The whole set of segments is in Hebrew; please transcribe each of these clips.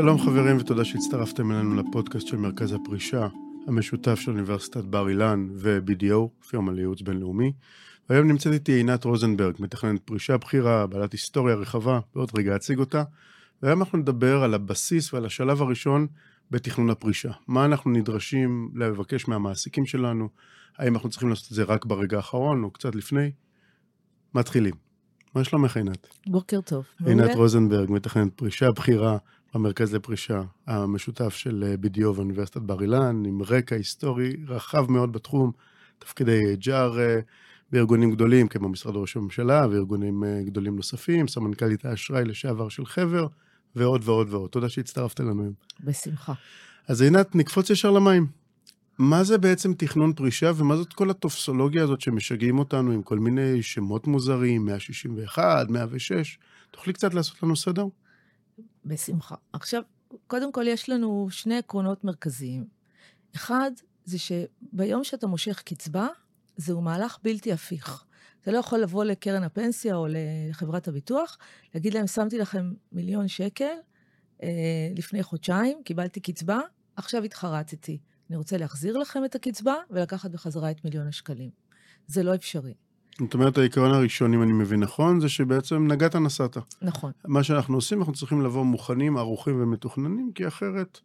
שלום חברים ותודה שהצטרפתם אלינו לפודקאסט של מרכז הפרישה, המשותף של אוניברסיטת בר אילן ו-BDO, פירמה לייעוץ בינלאומי. והיום נמצאת איתי עינת רוזנברג, מתכננת פרישה בכירה, בעלת היסטוריה רחבה, ועוד רגע אציג אותה. והיום אנחנו נדבר על הבסיס ועל השלב הראשון בתכנון הפרישה. מה אנחנו נדרשים לבקש מהמעסיקים שלנו, האם אנחנו צריכים לעשות את זה רק ברגע האחרון או קצת לפני? מתחילים. מה שלומך עינת? בוקר טוב. עינת רוזנברג, מתכננת פרישה בכירה במרכז לפרישה המשותף של BDO ואוניברסיטת בר אילן, עם רקע היסטורי רחב מאוד בתחום, תפקידי HR בארגונים גדולים כמו משרד ראש הממשלה וארגונים גדולים נוספים, סמנכ"לית האשראי לשעבר של חבר, ועוד ועוד ועוד. תודה שהצטרפת אלינו היום. בשמחה. אז עינת, נקפוץ ישר למים. מה זה בעצם תכנון פרישה, ומה זאת כל הטופסולוגיה הזאת שמשגעים אותנו עם כל מיני שמות מוזרים, 161, 106? תוכלי קצת לעשות לנו סדר? בשמחה. עכשיו, קודם כל יש לנו שני עקרונות מרכזיים. אחד, זה שביום שאתה מושך קצבה, זהו מהלך בלתי הפיך. אתה לא יכול לבוא לקרן הפנסיה או לחברת הביטוח, להגיד להם, שמתי לכם מיליון שקל אה, לפני חודשיים, קיבלתי קצבה, עכשיו התחרטתי. אני רוצה להחזיר לכם את הקצבה ולקחת בחזרה את מיליון השקלים. זה לא אפשרי. זאת אומרת, העיקרון הראשון, אם אני מבין נכון, זה שבעצם נגעת נסעת. נכון. מה שאנחנו עושים, אנחנו צריכים לבוא מוכנים, ערוכים ומתוכננים, כי אחרת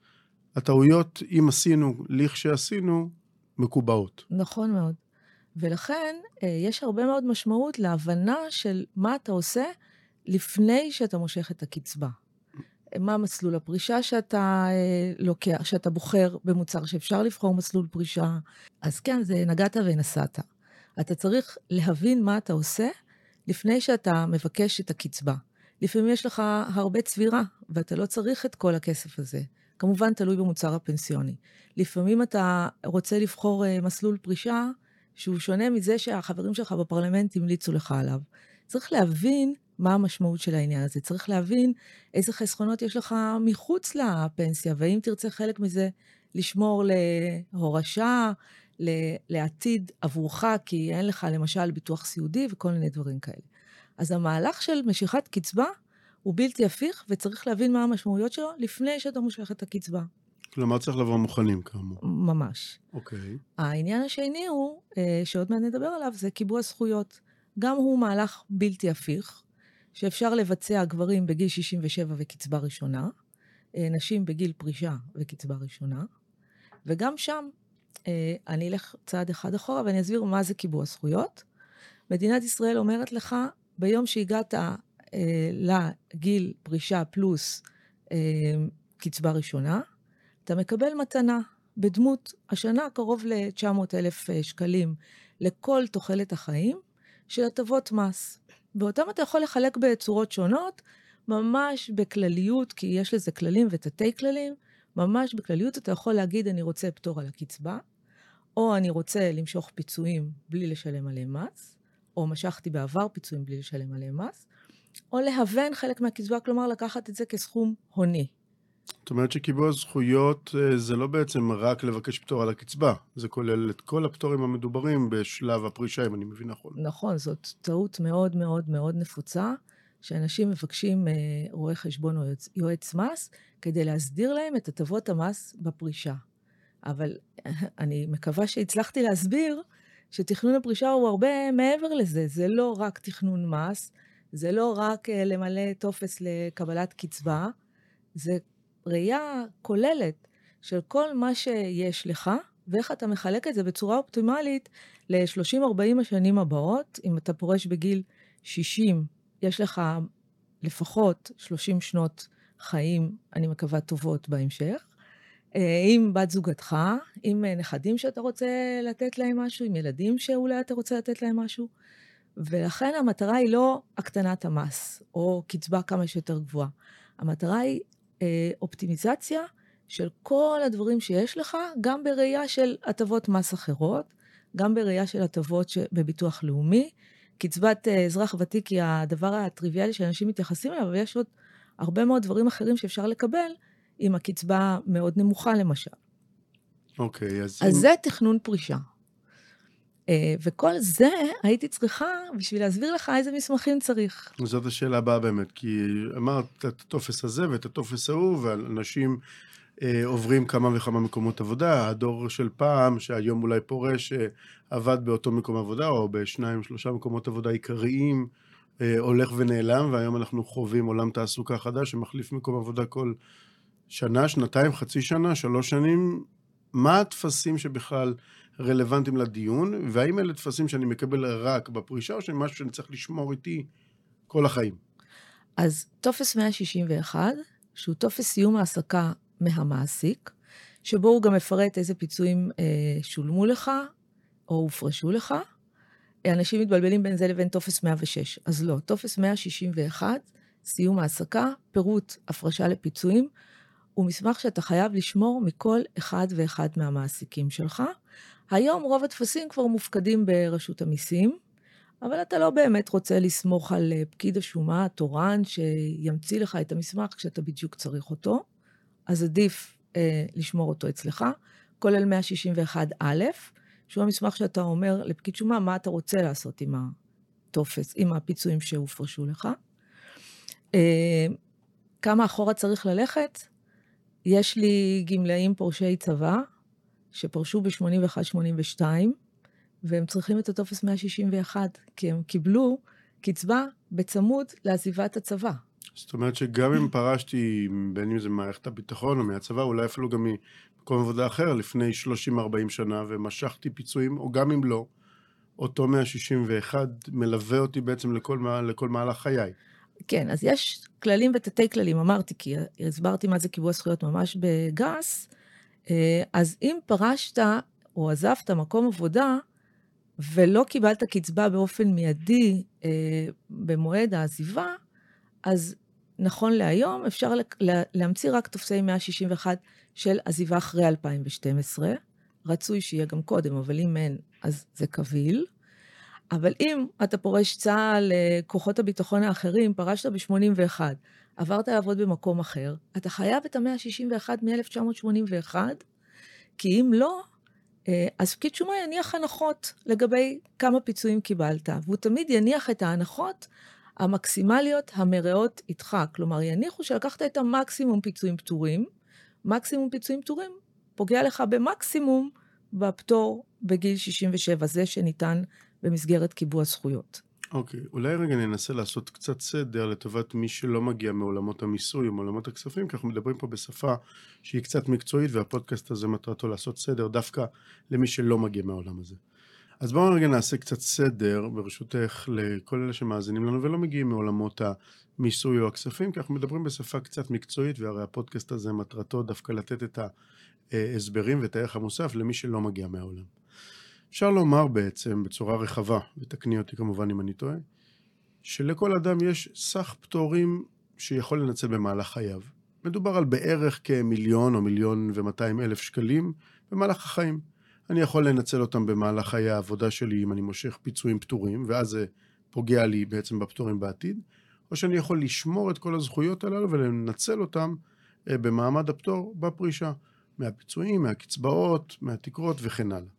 הטעויות, אם עשינו, לכשעשינו, מקובעות. נכון מאוד. ולכן אה, יש הרבה מאוד משמעות להבנה של מה אתה עושה לפני שאתה מושך את הקצבה. מה מסלול הפרישה שאתה אה, לוקח, שאתה בוחר במוצר שאפשר לבחור מסלול פרישה. אז כן, זה נגעת ונסעת. אתה צריך להבין מה אתה עושה לפני שאתה מבקש את הקצבה. לפעמים יש לך הרבה צבירה, ואתה לא צריך את כל הכסף הזה. כמובן, תלוי במוצר הפנסיוני. לפעמים אתה רוצה לבחור אה, מסלול פרישה שהוא שונה מזה שהחברים שלך בפרלמנט המליצו לך עליו. צריך להבין מה המשמעות של העניין הזה. צריך להבין איזה חסכונות יש לך מחוץ לפנסיה, והאם תרצה חלק מזה לשמור להורשה, לעתיד עבורך, כי אין לך למשל ביטוח סיעודי וכל מיני דברים כאלה. אז המהלך של משיכת קצבה הוא בלתי הפיך, וצריך להבין מה המשמעויות שלו לפני שאתה מושך את הקצבה. כלומר, צריך לבוא מוכנים כאמור. ממש. אוקיי. Okay. העניין השני הוא, אה, שעוד מעט נדבר עליו, זה קיבוע זכויות. גם הוא מהלך בלתי הפיך, שאפשר לבצע גברים בגיל 67 וקצבה ראשונה, אה, נשים בגיל פרישה וקצבה ראשונה, וגם שם אני אלך צעד אחד אחורה ואני אסביר מה זה קיבוע זכויות. מדינת ישראל אומרת לך, ביום שהגעת אה, לגיל פרישה פלוס אה, קצבה ראשונה, אתה מקבל מתנה בדמות השנה קרוב ל-900 אלף אה, שקלים לכל תוחלת החיים של הטבות מס. ואותם אתה יכול לחלק בצורות שונות, ממש בכלליות, כי יש לזה כללים ותתי כללים, ממש בכלליות אתה יכול להגיד, אני רוצה פטור על הקצבה, או אני רוצה למשוך פיצויים בלי לשלם עליהם מס, או משכתי בעבר פיצויים בלי לשלם עליהם מס, או להוון חלק מהקצבה, כלומר לקחת את זה כסכום הוני. זאת אומרת שקיבוע זכויות אה, זה לא בעצם רק לבקש פטור על הקצבה, זה כולל את כל הפטורים המדוברים בשלב הפרישה, אם אני מבין נכון. נכון, זאת טעות מאוד מאוד מאוד נפוצה, שאנשים מבקשים אה, רואה חשבון או יועץ מס, כדי להסדיר להם את הטבות המס בפרישה. אבל אני מקווה שהצלחתי להסביר שתכנון הפרישה הוא הרבה מעבר לזה. זה לא רק תכנון מס, זה לא רק אה, למלא טופס לקבלת קצבה, זה ראייה כוללת של כל מה שיש לך, ואיך אתה מחלק את זה בצורה אופטימלית ל-30-40 השנים הבאות. אם אתה פורש בגיל 60, יש לך לפחות 30 שנות חיים, אני מקווה, טובות בהמשך. אה, עם בת זוגתך, עם אה, נכדים שאתה רוצה לתת להם משהו, עם ילדים שאולי אתה רוצה לתת להם משהו. ולכן המטרה היא לא הקטנת המס, או קצבה כמה שיותר גבוהה. המטרה היא אה, אופטימיזציה של כל הדברים שיש לך, גם בראייה של הטבות מס אחרות, גם בראייה של הטבות בביטוח לאומי. קצבת אה, אזרח ותיק היא הדבר הטריוויאלי שאנשים מתייחסים אליו, אבל יש עוד הרבה מאוד דברים אחרים שאפשר לקבל אם הקצבה מאוד נמוכה, למשל. אוקיי, אז... אז אם... זה תכנון פרישה. אה, וכל זה הייתי צריכה בשביל להסביר לך איזה מסמכים צריך. זאת השאלה הבאה באמת, כי אמרת את הטופס הזה ואת הטופס ההוא, ואנשים אה, עוברים כמה וכמה מקומות עבודה. הדור של פעם, שהיום אולי פורש, אה, עבד באותו מקום עבודה, או בשניים, שלושה מקומות עבודה עיקריים, אה, הולך ונעלם, והיום אנחנו חווים עולם תעסוקה חדש שמחליף מקום עבודה כל שנה, שנתיים, חצי שנה, שלוש שנים. מה הטפסים שבכלל רלוונטיים לדיון, והאם אלה טפסים שאני מקבל רק בפרישה, או שזה משהו שאני צריך לשמור איתי כל החיים? אז טופס 161, שהוא טופס סיום העסקה מהמעסיק, שבו הוא גם מפרט איזה פיצויים אה, שולמו לך או הופרשו לך. אנשים מתבלבלים בין זה לבין טופס 106. אז לא, טופס 161, סיום העסקה, פירוט הפרשה לפיצויים, הוא מסמך שאתה חייב לשמור מכל אחד ואחד מהמעסיקים שלך. היום רוב הטפסים כבר מופקדים ברשות המיסים, אבל אתה לא באמת רוצה לסמוך על אה, פקיד השומה התורן שימציא לך את המסמך כשאתה בדיוק צריך אותו, אז עדיף אה, לשמור אותו אצלך, כולל 161א, שהוא המסמך שאתה אומר לפקיד שומה מה אתה רוצה לעשות עם הטופס, עם הפיצויים שהופרשו לך. אה, כמה אחורה צריך ללכת? יש לי גמלאים פורשי צבא, שפרשו ב-81-82, והם צריכים את הטופס 161, כי הם קיבלו קצבה בצמוד לעזיבת הצבא. זאת אומרת שגם אם פרשתי, בין אם זה מערכת הביטחון או מהצבא, אולי אפילו גם ממקום עבודה אחר לפני 30-40 שנה, ומשכתי פיצויים, או גם אם לא, אותו 161 מלווה אותי בעצם לכל, לכל מהלך חיי. כן, אז יש כללים ותתי כללים, אמרתי, כי הסברתי מה זה קיבוע זכויות ממש בגס. אה, אז אם פרשת או עזבת מקום עבודה, ולא קיבלת קצבה באופן מיידי אה, במועד העזיבה, אז נכון להיום אפשר להמציא רק טופסי 161 של עזיבה אחרי 2012. רצוי שיהיה גם קודם, אבל אם אין, אז זה קביל. אבל אם אתה פורש צה"ל, כוחות הביטחון האחרים, פרשת ב-81, עברת לעבוד במקום אחר, אתה חייב את ה-161 מ-1981, כי אם לא, אה, אז פקיד שומה יניח הנחות לגבי כמה פיצויים קיבלת, והוא תמיד יניח את ההנחות המקסימליות המרעות איתך. כלומר, יניחו שלקחת את המקסימום פיצויים פטורים, מקסימום פיצויים פטורים פוגע לך במקסימום בפטור בגיל 67, זה שניתן במסגרת קיבוע זכויות. אוקיי, okay, אולי רגע ננסה לעשות קצת סדר לטובת מי שלא מגיע מעולמות המיסוי או מעולמות הכספים, כי אנחנו מדברים פה בשפה שהיא קצת מקצועית, והפודקאסט הזה מטרתו לעשות סדר דווקא למי שלא מגיע מהעולם הזה. אז בואו רגע נעשה קצת סדר, ברשותך, לכל אלה שמאזינים לנו ולא מגיעים מעולמות המיסוי או הכספים, כי אנחנו מדברים בשפה קצת מקצועית, והרי הפודקאסט הזה מטרתו דווקא לתת את ההסברים ואת הערך המוסף למי שלא מגיע מהעולם. אפשר לומר בעצם בצורה רחבה, ותקני אותי כמובן אם אני טועה, שלכל אדם יש סך פטורים שיכול לנצל במהלך חייו. מדובר על בערך כמיליון או מיליון ומאתיים אלף שקלים במהלך החיים. אני יכול לנצל אותם במהלך חיי העבודה שלי אם אני מושך פיצויים פטורים, ואז זה פוגע לי בעצם בפטורים בעתיד, או שאני יכול לשמור את כל הזכויות הללו ולנצל אותם אה, במעמד הפטור בפרישה, מהפיצויים, מהקצבאות, מהתקרות וכן הלאה.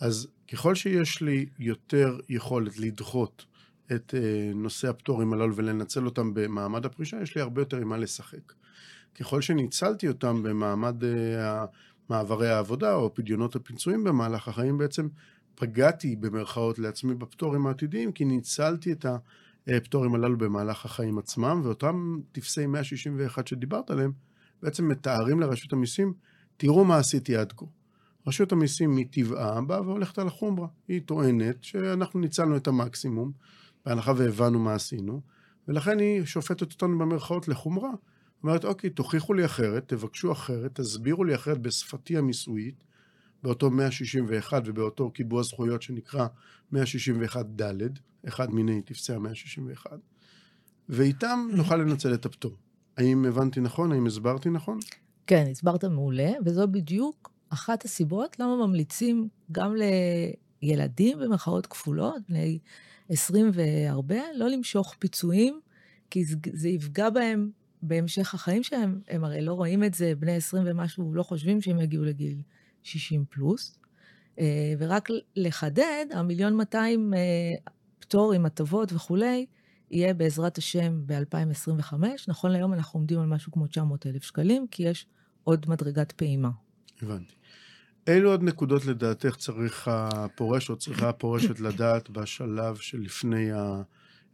אז ככל שיש לי יותר יכולת לדחות את אה, נושא הפטורים הללו ולנצל אותם במעמד הפרישה, יש לי הרבה יותר עם מה לשחק. ככל שניצלתי אותם במעמד אה, מעברי העבודה או פדיונות הפיצויים במהלך החיים, בעצם פגעתי במרכאות לעצמי בפטורים העתידיים, כי ניצלתי את הפטורים הללו במהלך החיים עצמם, ואותם טפסי 161 שדיברת עליהם, בעצם מתארים לרשות המיסים, תראו מה עשיתי עד כה. רשות המיסים מטבעה באה והולכת על החומרה. היא טוענת שאנחנו ניצלנו את המקסימום, בהנחה והבנו מה עשינו, ולכן היא שופטת אותנו במרכאות לחומרה. אומרת, אוקיי, תוכיחו לי אחרת, תבקשו אחרת, תסבירו לי אחרת בשפתי המיסויית, באותו 161 ובאותו קיבוע זכויות שנקרא 161 ד', אחד מיני טפסי ה-161, ואיתם נוכל לנצל את הפטור. האם הבנתי נכון? האם הסברתי נכון? כן, הסברת מעולה, וזו בדיוק אחת הסיבות למה ממליצים גם לילדים במרכאות כפולות, בני 20 והרבה, לא למשוך פיצויים, כי זה יפגע בהם בהמשך החיים שלהם. הם הרי לא רואים את זה, בני 20 ומשהו לא חושבים שהם יגיעו לגיל 60 פלוס. ורק לחדד, המיליון 200 פטור עם הטבות וכולי, יהיה בעזרת השם ב-2025. נכון להיום אנחנו עומדים על משהו כמו 900 אלף שקלים, כי יש עוד מדרגת פעימה. הבנתי. אילו עוד נקודות לדעתך צריך הפורש או צריכה הפורשת לדעת בשלב שלפני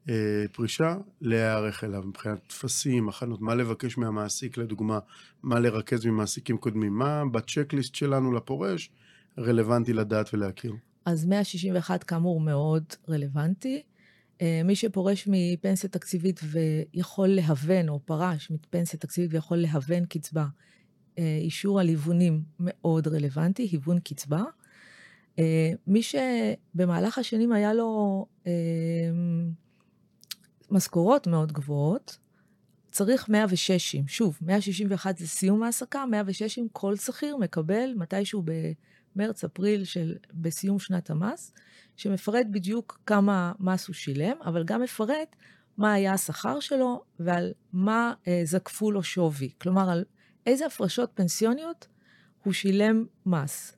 הפרישה להיערך אליו מבחינת טפסים, הכנות, מה לבקש מהמעסיק לדוגמה, מה לרכז ממעסיקים קודמים, מה בצ'קליסט שלנו לפורש רלוונטי לדעת ולהכיר? אז 161 כאמור מאוד רלוונטי. אה, מי שפורש מפנסיה תקציבית ויכול להוון, או פרש מפנסיה תקציבית ויכול להוון קצבה, אישור על היוונים מאוד רלוונטי, היוון קצבה. אה, מי שבמהלך השנים היה לו משכורות מאוד גבוהות, צריך 106. שוב, 161 זה סיום העסקה, 106 כל שכיר מקבל מתישהו במרץ, אפריל, של, בסיום שנת המס, שמפרט בדיוק כמה מס הוא שילם, אבל גם מפרט מה היה השכר שלו ועל מה אה, זקפו לו שווי. כלומר, על איזה הפרשות פנסיוניות הוא שילם מס.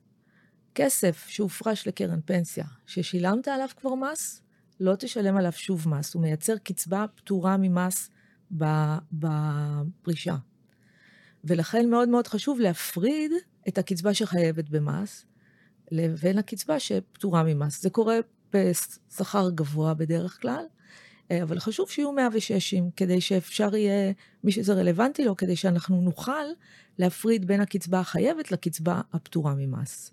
כסף שהופרש לקרן פנסיה, ששילמת עליו כבר מס, לא תשלם עליו שוב מס. הוא מייצר קצבה פטורה ממס בפרישה. ולכן מאוד מאוד חשוב להפריד את הקצבה שחייבת במס לבין הקצבה שפטורה ממס. זה קורה בשכר גבוה בדרך כלל, אבל חשוב שיהיו 106 כדי שאפשר יהיה, מי שזה רלוונטי לו, כדי שאנחנו נוכל להפריד בין הקצבה החייבת לקצבה הפטורה ממס.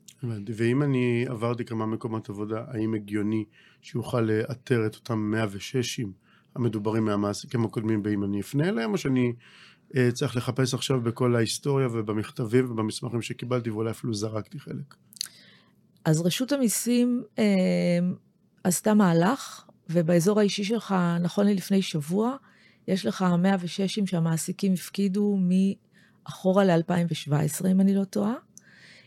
ואם אני עברתי כמה מקומות עבודה, האם הגיוני שיוכל לאתר את אותם 106 המדוברים מהמעסיקים הקודמים, באם אני אפנה אליהם, או שאני אה, צריך לחפש עכשיו בכל ההיסטוריה ובמכתבים ובמסמכים שקיבלתי, ואולי אפילו זרקתי חלק? אז רשות המיסים אה, עשתה מהלך, ובאזור האישי שלך, נכון ללפני שבוע, יש לך 106 שהמעסיקים הפקידו מאחורה ל-2017, אם אני לא טועה.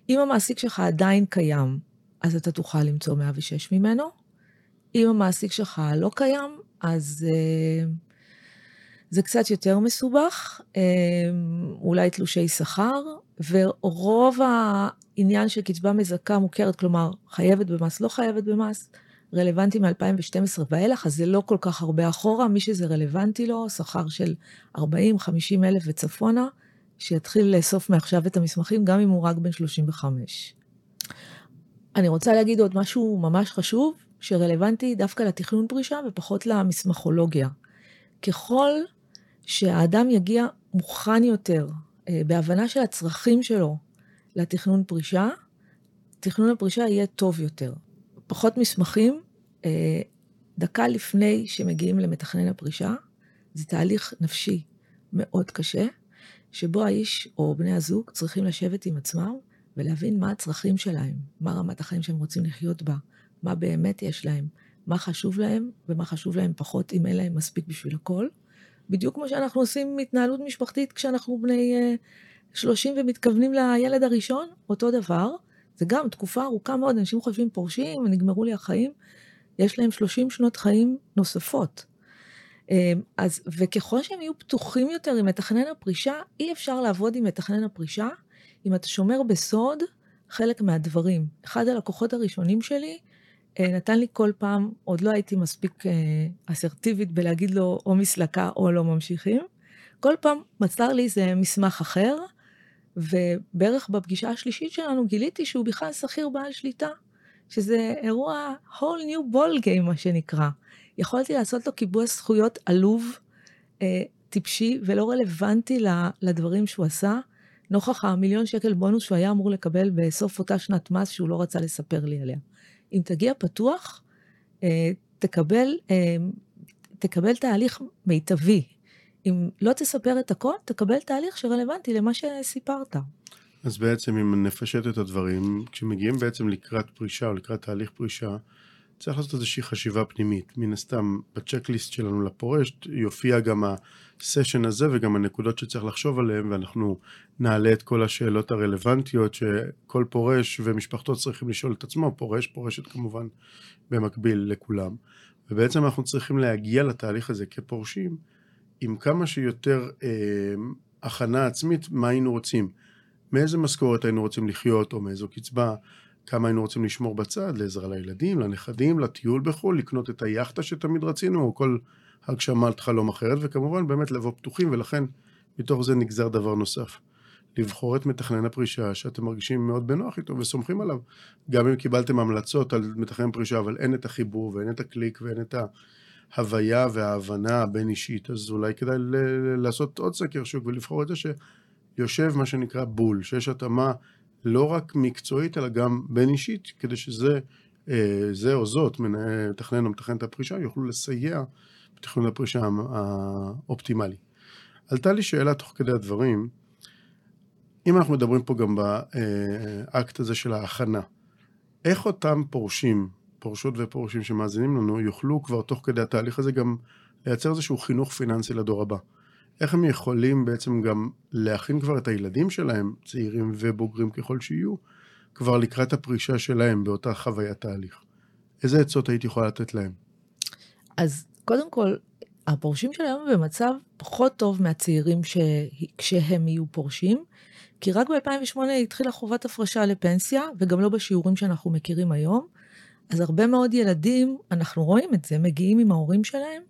אם המעסיק שלך עדיין קיים, אז אתה תוכל למצוא 106 ממנו. אם המעסיק שלך לא קיים, אז אה, זה קצת יותר מסובך, אה, אולי תלושי שכר, ורוב העניין של קצבה מזכה מוכרת, כלומר, חייבת במס, לא חייבת במס, רלוונטי מ-2012 ואילך, אז זה לא כל כך הרבה אחורה. מי שזה רלוונטי לו, שכר של 40-50 אלף וצפונה, שיתחיל לאסוף מעכשיו את המסמכים, גם אם הוא רק בן 35. אני רוצה להגיד עוד משהו ממש חשוב, שרלוונטי דווקא לתכנון פרישה ופחות למסמכולוגיה. ככל שהאדם יגיע מוכן יותר, אה, בהבנה של הצרכים שלו לתכנון פרישה, תכנון הפרישה יהיה טוב יותר. פחות מסמכים, אה, דקה לפני שמגיעים למתכנן הפרישה, זה תהליך נפשי מאוד קשה, שבו האיש או בני הזוג צריכים לשבת עם עצמם ולהבין מה הצרכים שלהם, מה רמת החיים שהם רוצים לחיות בה, מה באמת יש להם, מה חשוב להם ומה חשוב להם פחות, אם אין להם מספיק בשביל הכל. בדיוק כמו שאנחנו עושים התנהלות משפחתית כשאנחנו בני 30 אה, ומתכוונים לילד הראשון, אותו דבר. זה גם תקופה ארוכה מאוד, אנשים חושבים פורשים, נגמרו לי החיים, יש להם 30 שנות חיים נוספות. אה, אז, וככל שהם יהיו פתוחים יותר עם מתכנן הפרישה, אי אפשר לעבוד עם מתכנן הפרישה אם אתה שומר בסוד חלק מהדברים. אחד הלקוחות הראשונים שלי אה, נתן לי כל פעם, עוד לא הייתי מספיק אה, אסרטיבית בלהגיד לו או מסלקה או לא ממשיכים, כל פעם מסר לי איזה מסמך אחר, ובערך בפגישה השלישית שלנו גיליתי שהוא בכלל שכיר בעל שליטה, שזה אירוע whole new ball game, מה שנקרא. יכולתי לעשות לו קיבוע זכויות עלוב, אה, טיפשי ולא רלוונטי לדברים שהוא עשה, נוכח המיליון שקל בונוס שהוא היה אמור לקבל בסוף אותה שנת מס שהוא לא רצה לספר לי עליה. אם תגיע פתוח, אה, תקבל, אה, תקבל תהליך מיטבי. אם לא תספר את הכל, תקבל תהליך שרלוונטי למה שסיפרת. אז בעצם אם נפשט את הדברים, כשמגיעים בעצם לקראת פרישה או לקראת תהליך פרישה, צריך לעשות איזושהי חשיבה פנימית. מן הסתם, בצ'קליסט שלנו לפורש יופיע גם הסשן הזה וגם הנקודות שצריך לחשוב עליהן, ואנחנו נעלה את כל השאלות הרלוונטיות שכל פורש ומשפחתו צריכים לשאול את עצמו, פורש, פורשת כמובן, במקביל לכולם. ובעצם אנחנו צריכים להגיע לתהליך הזה כפורשים עם כמה שיותר אה, הכנה עצמית, מה היינו רוצים. מאיזה משכורת היינו רוצים לחיות, או מאיזו קצבה, כמה היינו רוצים לשמור בצד לעזרה לילדים, לנכדים, לטיול בחו"ל, לקנות את היאכטה שתמיד רצינו, או כל הגשמת חלום אחרת, וכמובן באמת לבוא פתוחים, ולכן מתוך זה נגזר דבר נוסף. לבחור את מתכנן הפרישה שאתם מרגישים מאוד בנוח איתו וסומכים עליו. גם אם קיבלתם המלצות על מתכנן פרישה, אבל אין את החיבור ואין את הקליק ואין את ההוויה וההבנה הבין אישית, אז אולי כדאי לעשות עוד סקר שוק ולבחור את זה שיושב מה שנקרא בול, שיש התאמה לא רק מקצועית אלא גם בין אישית, כדי שזה אה, זה או זאת, מתכנן או מתכנן את הפרישה, יוכלו לסייע בתכנון הפרישה האופטימלי. עלתה לי שאלה תוך כדי הדברים, אם אנחנו מדברים פה גם באקט הזה של ההכנה, איך אותם פורשים, פורשות ופורשים שמאזינים לנו, יוכלו כבר תוך כדי התהליך הזה גם לייצר איזשהו חינוך פיננסי לדור הבא? איך הם יכולים בעצם גם להכין כבר את הילדים שלהם, צעירים ובוגרים ככל שיהיו, כבר לקראת הפרישה שלהם באותה חוויית תהליך? איזה עצות היית יכולה לתת להם? אז קודם כל, הפורשים של היום במצב פחות טוב מהצעירים ש... כשהם יהיו פורשים, כי רק ב-2008 התחילה חובת הפרשה לפנסיה, וגם לא בשיעורים שאנחנו מכירים היום. אז הרבה מאוד ילדים, אנחנו רואים את זה, מגיעים עם ההורים שלהם,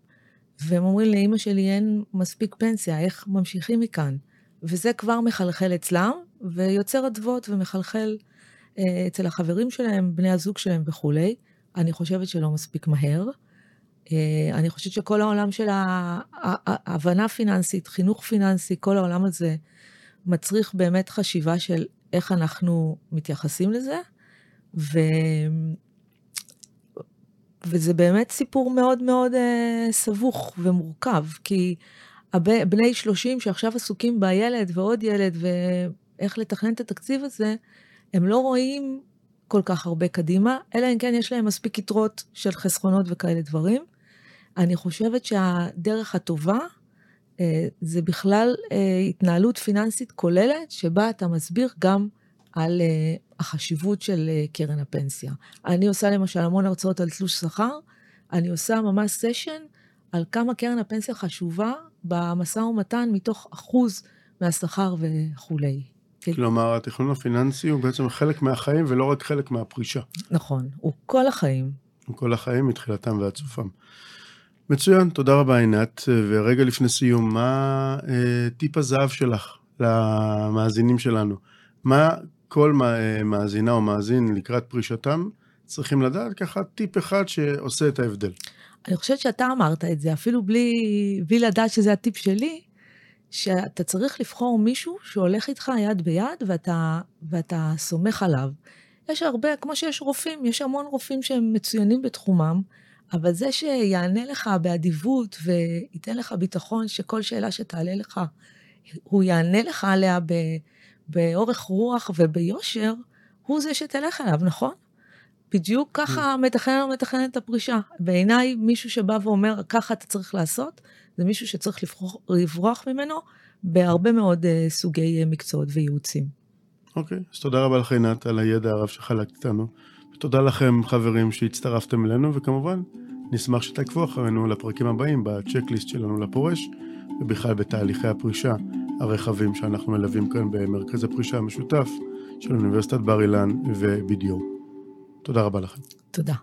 והם אומרים לאימא שלי אין מספיק פנסיה, איך ממשיכים מכאן? וזה כבר מחלחל אצלם, ויוצר אדוות ומחלחל אה, אצל החברים שלהם, בני הזוג שלהם וכולי. אני חושבת שלא מספיק מהר. אה, אני חושבת שכל העולם של ההבנה פיננסית, חינוך פיננסי, כל העולם הזה, מצריך באמת חשיבה של איך אנחנו מתייחסים לזה, ו... וזה באמת סיפור מאוד מאוד אה, סבוך ומורכב, כי הב... בני 30 שעכשיו עסוקים בילד ועוד ילד ואיך לתכנן את התקציב הזה, הם לא רואים כל כך הרבה קדימה, אלא אם כן יש להם מספיק יתרות של חסכונות וכאלה דברים. אני חושבת שהדרך הטובה אה, זה בכלל אה, התנהלות פיננסית כוללת, שבה אתה מסביר גם על אה, החשיבות של קרן הפנסיה. אני עושה למשל המון הרצאות על תלוש שכר, אני עושה ממש סשן על כמה קרן הפנסיה חשובה במשא ומתן מתוך אחוז מהשכר וכולי. כן. כלומר, התכנון הפיננסי הוא בעצם חלק מהחיים ולא רק חלק מהפרישה. נכון, הוא כל החיים. הוא כל החיים מתחילתם ועד סופם. מצוין, תודה רבה עינת. ורגע לפני סיום, מה אה, טיפ הזהב שלך למאזינים שלנו? מה כל מאזינה או מאזין לקראת פרישתם צריכים לדעת? ככה טיפ אחד שעושה את ההבדל. אני חושבת שאתה אמרת את זה, אפילו בלי, בלי לדעת שזה הטיפ שלי, שאתה צריך לבחור מישהו שהולך איתך יד ביד ואתה, ואתה סומך עליו. יש הרבה, כמו שיש רופאים, יש המון רופאים שהם מצוינים בתחומם, אבל זה שיענה לך באדיבות וייתן לך ביטחון שכל שאלה שתעלה לך, הוא יענה לך עליה ב, באורך רוח וביושר, הוא זה שתלך אליו, נכון? בדיוק ככה mm. מתכנן או מתכנן את הפרישה. בעיניי, מישהו שבא ואומר, ככה אתה צריך לעשות, זה מישהו שצריך לברוח, לברוח ממנו בהרבה מאוד uh, סוגי uh, מקצועות וייעוצים. אוקיי, okay, אז תודה רבה לך, עינת, על הידע הרב שחלקת איתנו. ותודה לכם, חברים, שהצטרפתם אלינו, וכמובן, נשמח שתעקבו אחרינו לפרקים הבאים בצ'קליסט שלנו לפורש, ובכלל בתהליכי הפרישה הרחבים שאנחנו מלווים כאן במרכז הפרישה המשותף של אוניברסיטת בר אילן ו-BDO. תודה רבה לכם. תודה.